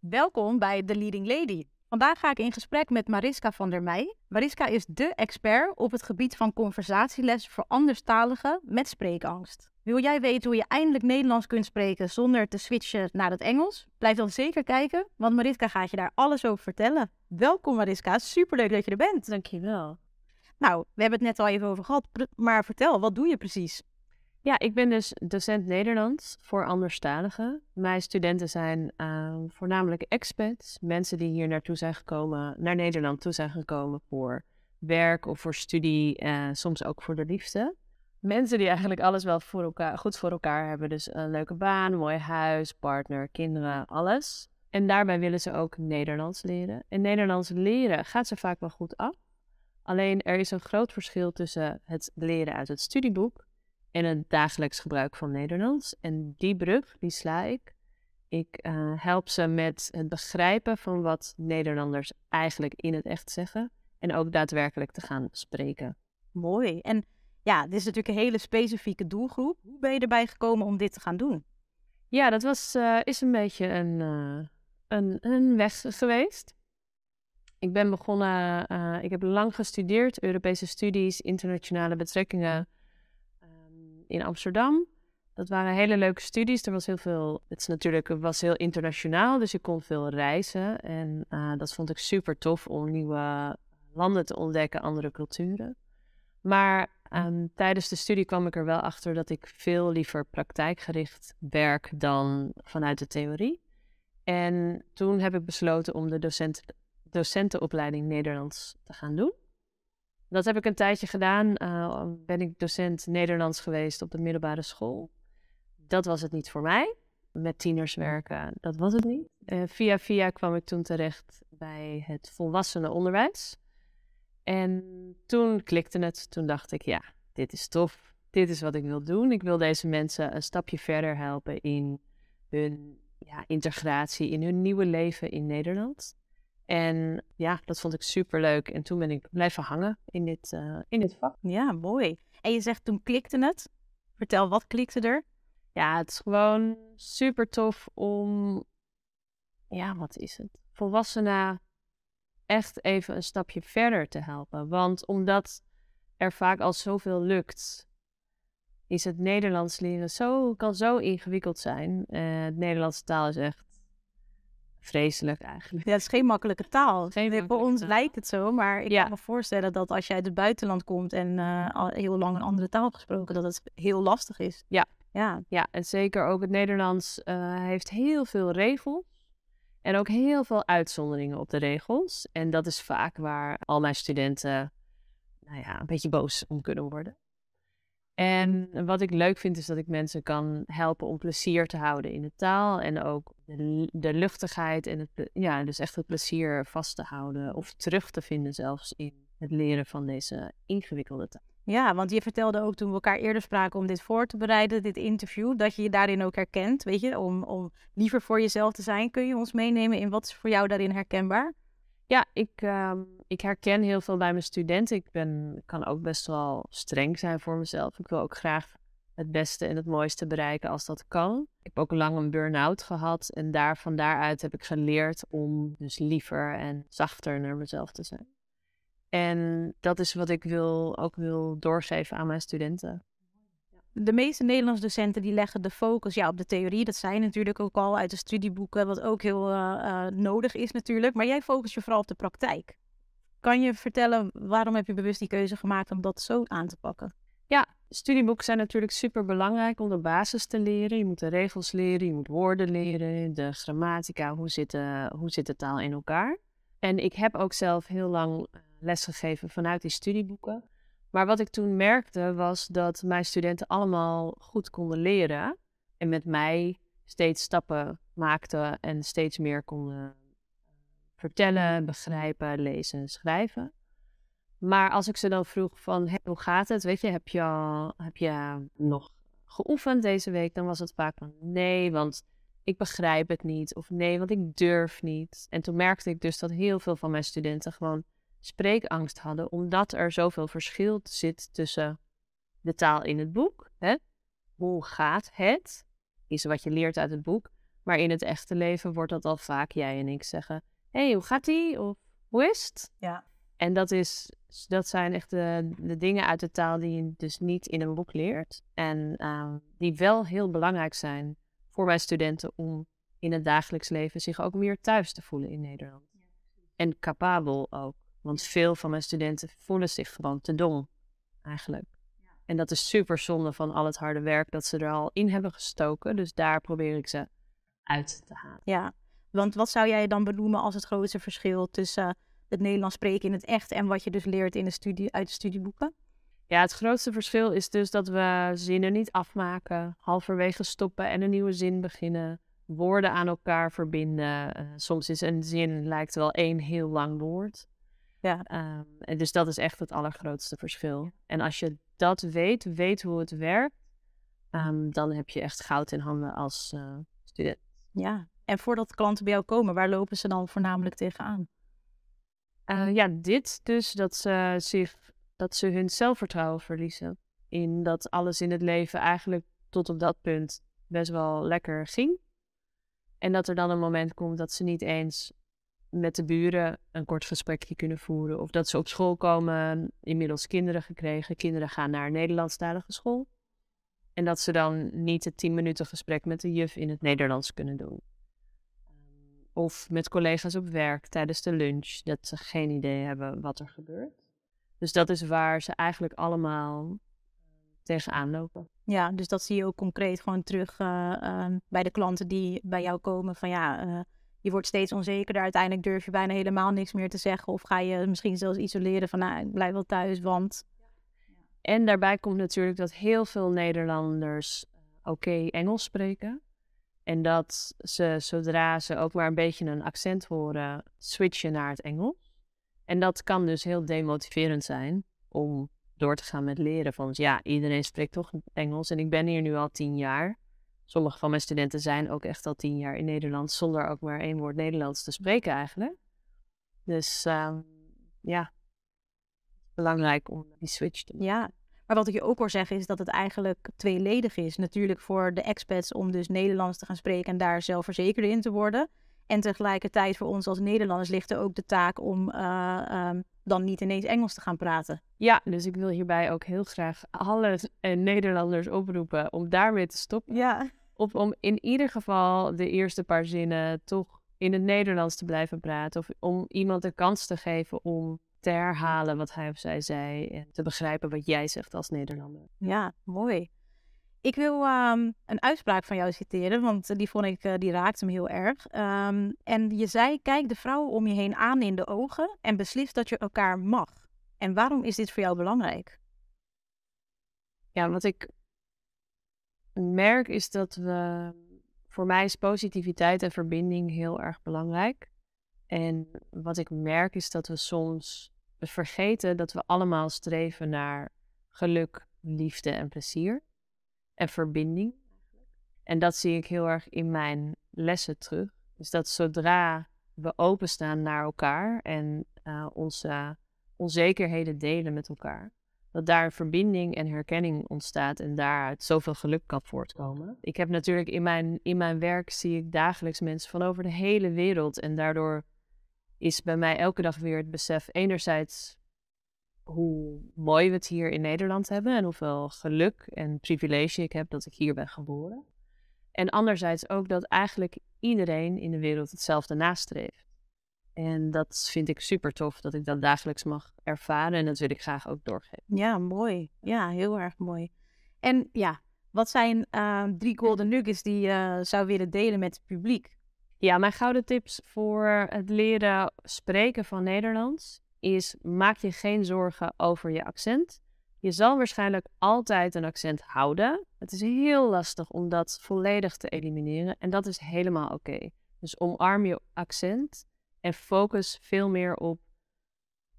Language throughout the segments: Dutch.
Welkom bij The Leading Lady. Vandaag ga ik in gesprek met Mariska van der Meij. Mariska is dé expert op het gebied van conversatieles voor anderstaligen met spreekangst. Wil jij weten hoe je eindelijk Nederlands kunt spreken zonder te switchen naar het Engels? Blijf dan zeker kijken, want Mariska gaat je daar alles over vertellen. Welkom Mariska, superleuk dat je er bent. Dankjewel. Nou, we hebben het net al even over gehad, maar vertel, wat doe je precies? Ja, ik ben dus docent Nederlands voor anderstaligen. Mijn studenten zijn uh, voornamelijk expats, mensen die hier naartoe zijn gekomen, naar Nederland toe zijn gekomen voor werk of voor studie, eh, soms ook voor de liefde. Mensen die eigenlijk alles wel voor elkaar, goed voor elkaar hebben. Dus een leuke baan, mooi huis, partner, kinderen, alles. En daarbij willen ze ook Nederlands leren. En Nederlands leren gaat ze vaak wel goed af. Alleen er is een groot verschil tussen het leren uit het studieboek en het dagelijks gebruik van Nederlands. En die brug, die sla ik. Ik uh, help ze met het begrijpen van wat Nederlanders eigenlijk in het echt zeggen. En ook daadwerkelijk te gaan spreken. Mooi. En ja, dit is natuurlijk een hele specifieke doelgroep. Hoe ben je erbij gekomen om dit te gaan doen? Ja, dat was, uh, is een beetje een, uh, een, een weg geweest. Ik ben begonnen, ik heb lang gestudeerd, Europese studies, internationale betrekkingen in Amsterdam. Dat waren hele leuke studies. Er was heel veel. Het is natuurlijk was heel internationaal, dus ik kon veel reizen. En uh, dat vond ik super tof om nieuwe landen te ontdekken, andere culturen. Maar um, tijdens de studie kwam ik er wel achter dat ik veel liever praktijkgericht werk dan vanuit de theorie. En toen heb ik besloten om de docent, docentenopleiding Nederlands te gaan doen. Dat heb ik een tijdje gedaan. Uh, ben ik docent Nederlands geweest op de middelbare school. Dat was het niet voor mij. Met tieners werken, dat was het niet. Uh, via via kwam ik toen terecht bij het volwassenenonderwijs. En toen klikte het. Toen dacht ik, ja, dit is tof. Dit is wat ik wil doen. Ik wil deze mensen een stapje verder helpen in hun ja, integratie, in hun nieuwe leven in Nederland. En ja, dat vond ik super leuk. En toen ben ik blijven hangen in dit, uh, in dit vak. Ja, mooi. En je zegt toen klikte het. Vertel, wat klikte er? Ja, het is gewoon super tof om, ja, wat is het? Volwassenen echt even een stapje verder te helpen. Want omdat er vaak al zoveel lukt, is het Nederlands leren zo, kan zo ingewikkeld zijn. Uh, het Nederlandse taal is echt vreselijk eigenlijk. Ja, het is geen makkelijke taal. Geen Voor ons lijkt het zo, maar ik kan me voorstellen dat als je uit het buitenland komt en uh, al heel lang een andere taal gesproken, dat het heel lastig is. Ja, ja. ja en zeker ook het Nederlands uh, heeft heel veel regels. En ook heel veel uitzonderingen op de regels. En dat is vaak waar al mijn studenten nou ja, een beetje boos om kunnen worden. En wat ik leuk vind is dat ik mensen kan helpen om plezier te houden in de taal. En ook de, luchtigheid en het, ja, dus echt het plezier vast te houden. Of terug te vinden zelfs in het leren van deze ingewikkelde taal. Ja, want je vertelde ook toen we elkaar eerder spraken om dit voor te bereiden, dit interview, dat je je daarin ook herkent, weet je, om, om liever voor jezelf te zijn. Kun je ons meenemen in wat is voor jou daarin herkenbaar? Ja, ik, uh, ik herken heel veel bij mijn studenten. Ik ben, kan ook best wel streng zijn voor mezelf. Ik wil ook graag het beste en het mooiste bereiken als dat kan. Ik heb ook lang een burn-out gehad en daar, van daaruit heb ik geleerd om dus liever en zachter naar mezelf te zijn. En dat is wat ik wil, ook wil doorgeven aan mijn studenten de meeste Nederlandse docenten die leggen de focus ja, op de theorie. Dat zijn natuurlijk ook al uit de studieboeken, wat ook heel uh, nodig is natuurlijk. Maar jij focust je vooral op de praktijk. Kan je vertellen waarom heb je bewust die keuze gemaakt om dat zo aan te pakken? Ja, studieboeken zijn natuurlijk super belangrijk om de basis te leren. Je moet de regels leren, je moet woorden leren, de grammatica, hoe zit de, hoe zit de taal in elkaar. En ik heb ook zelf heel lang eh, lesgegeven vanuit die studieboeken. Maar wat ik toen merkte was dat mijn studenten allemaal goed konden leren. En met mij steeds stappen maakten en steeds meer konden vertellen, begrijpen, lezen, schrijven. Maar als ik ze dan vroeg van hoe gaat het? Weet je, heb je, heb je nog geoefend deze week? Dan was het vaak van nee, want ik begrijp het niet. Of nee, want ik durf niet. En toen merkte ik dus dat heel veel van mijn studenten gewoon spreekangst hadden, omdat er zoveel verschil zit tussen de taal in het boek. Hè? Hoe gaat het? Is wat je leert uit het boek. Maar in het echte leven wordt dat al vaak jij en ik zeggen: Hé, hey, hoe gaat ie? Of hoe is het? Ja. En dat, is, dat zijn echt de, de dingen uit de taal die je dus niet in een boek leert. En uh, die wel heel belangrijk zijn voor mijn studenten om in het dagelijks leven zich ook meer thuis te voelen in Nederland. En capabel ook. Want veel van mijn studenten voelen zich gewoon te dom, eigenlijk. En dat is super zonde van al het harde werk dat ze er al in hebben gestoken. Dus daar probeer ik ze uit te halen. Ja, want wat zou jij dan benoemen als het grootste verschil tussen het Nederlands spreken in het echt en wat je dus leert in de studie, uit de studieboeken? Ja, het grootste verschil is dus dat we zinnen niet afmaken, halverwege stoppen en een nieuwe zin beginnen, woorden aan elkaar verbinden. Uh, soms is een zin lijkt wel één heel lang woord. Ja. Um, en dus dat is echt het allergrootste verschil. En als je dat weet, weet hoe het werkt, um, dan heb je echt goud in handen als uh, student. Ja, en voordat klanten bij jou komen, waar lopen ze dan voornamelijk tegenaan? Uh, ja, dit dus, dat ze, zich, dat ze hun zelfvertrouwen verliezen. In dat alles in het leven eigenlijk tot op dat punt best wel lekker ging. En dat er dan een moment komt dat ze niet eens met de buren een kort gesprekje kunnen voeren. Of dat ze op school komen, inmiddels kinderen gekregen. Kinderen gaan naar een Nederlandstalige school. En dat ze dan niet het tien minuten gesprek met de juf in het Nederlands kunnen doen. Of met collega's op werk tijdens de lunch, dat ze geen idee hebben wat er gebeurt. Dus dat is waar ze eigenlijk allemaal eh, tegenaan lopen. Ja, dus dat zie je ook concreet gewoon terug uh, uh, bij de klanten die bij jou komen. Van ja, uh, je wordt steeds onzekerder. Uiteindelijk durf je bijna helemaal niks meer te zeggen. Of ga je misschien zelfs isoleren van nou, ik blijf wel thuis, want... En daarbij komt natuurlijk dat heel veel Nederlanders oké okay Engels spreken. En dat ze zodra ze ook maar een beetje een accent horen, switchen naar het Engels. En dat kan dus heel demotiverend zijn om door te gaan met leren. Van ja, iedereen spreekt toch Engels en ik ben hier nu al tien jaar. Sommige van mijn studenten zijn ook echt al tien jaar in Nederland zonder ook maar één woord Nederlands te spreken eigenlijk. Dus uh, ja, belangrijk om die switch te maken. Ja, maar wat ik je ook hoor zeggen is dat het eigenlijk tweeledig is. Natuurlijk voor de expats om dus Nederlands te gaan spreken en daar zelfverzekerder in te worden. En tegelijkertijd voor ons als Nederlanders ligt er ook de taak om uh, um, dan niet ineens Engels te gaan praten. Ja, dus ik wil hierbij ook heel graag alle uh, Nederlanders oproepen om daarmee te stoppen. Ja. Of om in ieder geval de eerste paar zinnen toch in het Nederlands te blijven praten. Of om iemand de kans te geven om te herhalen wat hij of zij zei en te begrijpen wat jij zegt als Nederlander. Ja, mooi. Ik wil um, een uitspraak van jou citeren, want die vond ik, uh, die raakte me heel erg. Um, en je zei, kijk de vrouwen om je heen aan in de ogen en beslis dat je elkaar mag. En waarom is dit voor jou belangrijk? Ja, wat ik merk is dat we, voor mij is positiviteit en verbinding heel erg belangrijk. En wat ik merk is dat we soms vergeten dat we allemaal streven naar geluk, liefde en plezier. En verbinding. En dat zie ik heel erg in mijn lessen terug. Dus dat zodra we openstaan naar elkaar en uh, onze onzekerheden delen met elkaar, dat daar verbinding en herkenning ontstaat en daaruit zoveel geluk kan voortkomen. Ik heb natuurlijk in mijn, in mijn werk zie ik dagelijks mensen van over de hele wereld en daardoor is bij mij elke dag weer het besef enerzijds hoe mooi we het hier in Nederland hebben en hoeveel geluk en privilege ik heb dat ik hier ben geboren. En anderzijds ook dat eigenlijk iedereen in de wereld hetzelfde nastreeft. En dat vind ik super tof dat ik dat dagelijks mag ervaren en dat wil ik graag ook doorgeven. Ja, mooi. Ja, heel erg mooi. En ja, wat zijn uh, drie golden nuggets die je zou willen delen met het publiek? Ja, mijn gouden tips voor het leren spreken van Nederlands is: maak je geen zorgen over je accent. Je zal waarschijnlijk altijd een accent houden. Het is heel lastig om dat volledig te elimineren en dat is helemaal oké. Okay. Dus omarm je accent en focus veel meer op: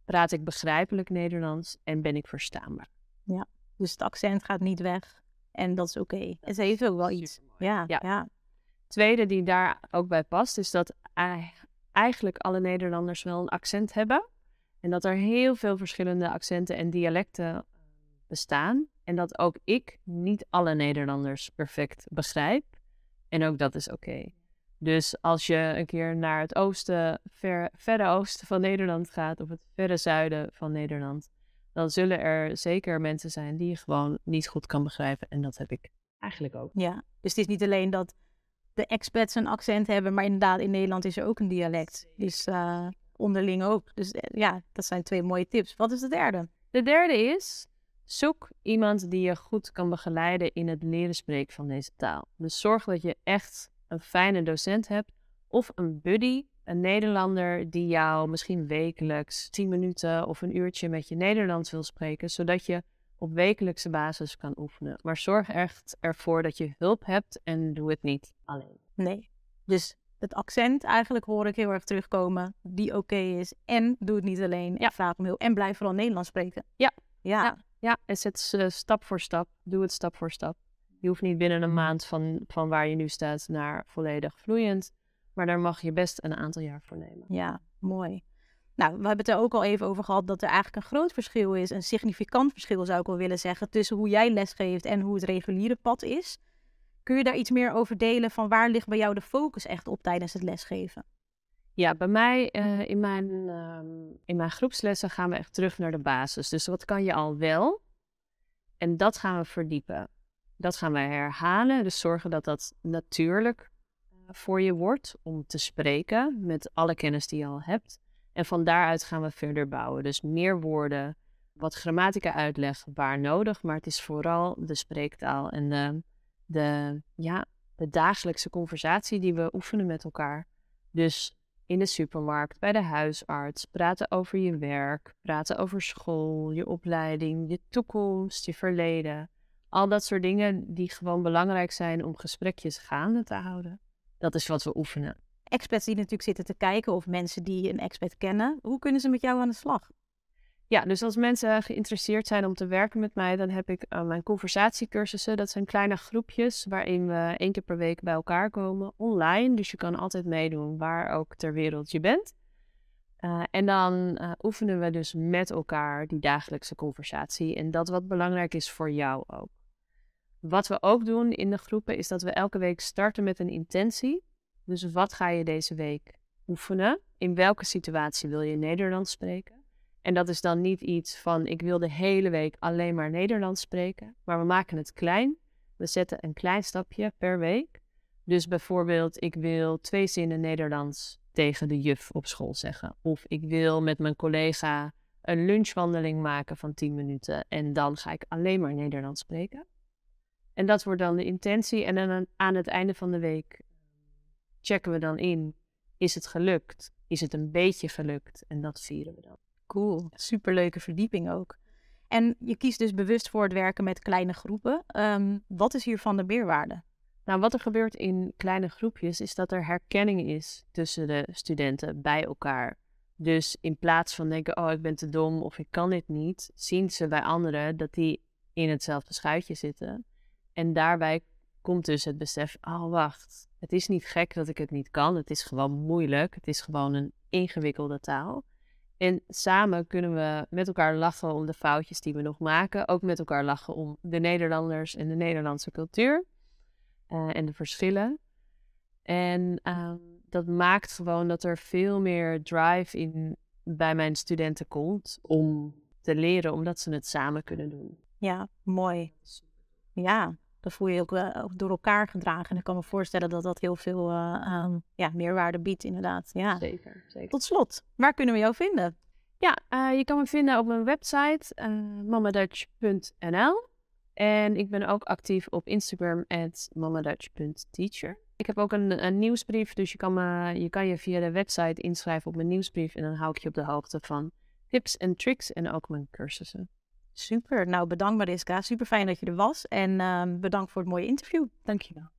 praat ik begrijpelijk Nederlands en ben ik verstaanbaar? Ja, dus het accent gaat niet weg en dat is oké. Okay. Het heeft ook wel iets. Ja, ja. ja tweede die daar ook bij past, is dat eigenlijk alle Nederlanders wel een accent hebben. En dat er heel veel verschillende accenten en dialecten bestaan. En dat ook ik niet alle Nederlanders perfect begrijp. En ook dat is oké. Okay. Dus als je een keer naar het oosten, ver, verre oosten van Nederland gaat, of het verre zuiden van Nederland, dan zullen er zeker mensen zijn die je gewoon niet goed kan begrijpen. En dat heb ik eigenlijk ook. Ja, dus het is niet alleen dat de expats een accent hebben, maar inderdaad in Nederland is er ook een dialect. Dus uh, onderling ook. Dus eh, ja, dat zijn twee mooie tips. Wat is de derde? De derde is, zoek iemand die je goed kan begeleiden in het leren spreken van deze taal. Dus zorg dat je echt een fijne docent hebt of een buddy, een Nederlander die jou misschien wekelijks 10 minuten of een uurtje met je Nederlands wil spreken, zodat je op wekelijkse basis kan oefenen. Maar zorg echt ervoor dat je hulp hebt en doe het niet alleen. Nee. Dus het accent eigenlijk hoor ik heel erg terugkomen, die oké is. En doe het niet alleen. Ja. En vraag om hulp. En blijf vooral Nederlands spreken. Ja. Ja. ja. ja. En zet uh, stap voor stap. Doe het stap voor stap. Je hoeft niet binnen een maand van, van waar je nu staat naar volledig vloeiend. Maar daar mag je best een aantal jaar voor nemen. Ja, mooi. Nou, we hebben het er ook al even over gehad dat er eigenlijk een groot verschil is, een significant verschil zou ik wel willen zeggen, tussen hoe jij lesgeeft en hoe het reguliere pad is. Kun je daar iets meer over delen van waar ligt bij jou de focus echt op tijdens het lesgeven? Ja, bij mij uh, in, mijn, uh, in mijn groepslessen gaan we echt terug naar de basis. Dus wat kan je al wel? En dat gaan we verdiepen. Dat gaan we herhalen. Dus zorgen dat dat natuurlijk eh, voor je wordt om te spreken met alle kennis die je al hebt. En van daaruit gaan we verder bouwen. Dus meer woorden, wat grammatica uitleg waar nodig, maar het is vooral de spreektaal en de, de, ja, de dagelijkse conversatie die we oefenen met elkaar. Dus in de supermarkt, bij de huisarts, praten over je werk, praten over school, je opleiding, je toekomst, je verleden. Al dat soort dingen die gewoon belangrijk zijn om gesprekjes gaande te houden. Dat is wat we oefenen expats die natuurlijk zitten te kijken of mensen die een expert kennen. Hoe kunnen ze met jou aan de slag? Ja, dus als mensen geïnteresseerd zijn om te werken met mij, dan heb ik uh, mijn conversatiecursussen. Dat zijn kleine groepjes waarin we één keer per week bij elkaar komen, online. Dus je kan altijd meedoen waar ook ter wereld je bent. Uh, en dan uh, oefenen we dus met elkaar die dagelijkse conversatie. En dat wat belangrijk is voor jou ook. Wat we ook doen in de groepen is dat we elke week starten met een intentie. Dus wat ga je deze week oefenen? In welke situatie wil je Nederlands spreken? En dat is dan niet iets van ik wil de hele week alleen maar Nederlands spreken, maar we maken het klein. We zetten een klein stapje per week. Dus bijvoorbeeld, ik wil twee zinnen Nederlands tegen de juf op school zeggen. Of ik wil met mijn collega een lunchwandeling maken van 10 minuten en dan ga ik alleen maar Nederlands spreken. En dat wordt dan de intentie. En dan aan het einde van de week checken we dan in. Is het gelukt? Is het een beetje gelukt? En dat vieren we dan. Cool, superleuke verdieping ook. En je kiest dus bewust voor het werken met kleine groepen. Ehm, wat is hiervan de meerwaarde? Nou, wat er gebeurt in kleine groepjes is dat er herkenning is tussen de studenten bij elkaar. Dus in plaats van denken, oh ik ben te dom of ik kan dit niet, zien ze bij anderen dat die in hetzelfde schuitje zitten. En daarbij komt dus het besef, oh wacht, het is niet gek dat ik het niet kan. Het is gewoon moeilijk. Het is gewoon een ingewikkelde taal. En samen kunnen we met elkaar lachen om de foutjes die we nog maken. Ook met elkaar lachen om de Nederlanders en de Nederlandse cultuur. Uh, en de verschillen. En uh, dat maakt gewoon dat er veel meer drive in bij mijn studenten komt om te leren, omdat ze het samen kunnen doen. Ja, mooi. Ja, dan voel je je ook uh, door elkaar gedragen. En ik kan me voorstellen dat dat heel veel uh, ja, meerwaarde biedt, inderdaad. Ja. Zeker, zeker. Tot slot, waar kunnen we jou vinden? Ja, uh, je kan me vinden op mijn website mamadutch.nl. En ik ben ook actief op Instagram at mamadutch.teacher. Ik heb ook een, een, nieuwsbrief, dus je kan, me, je kan je via de website inschrijven op mijn nieuwsbrief. En dan hou ik je op de hoogte van tips en tricks en ook mijn cursussen. Super. Nou, bedankt Mariska. Super fijn dat je er was. En uh, bedankt voor het mooie interview. Dankjewel.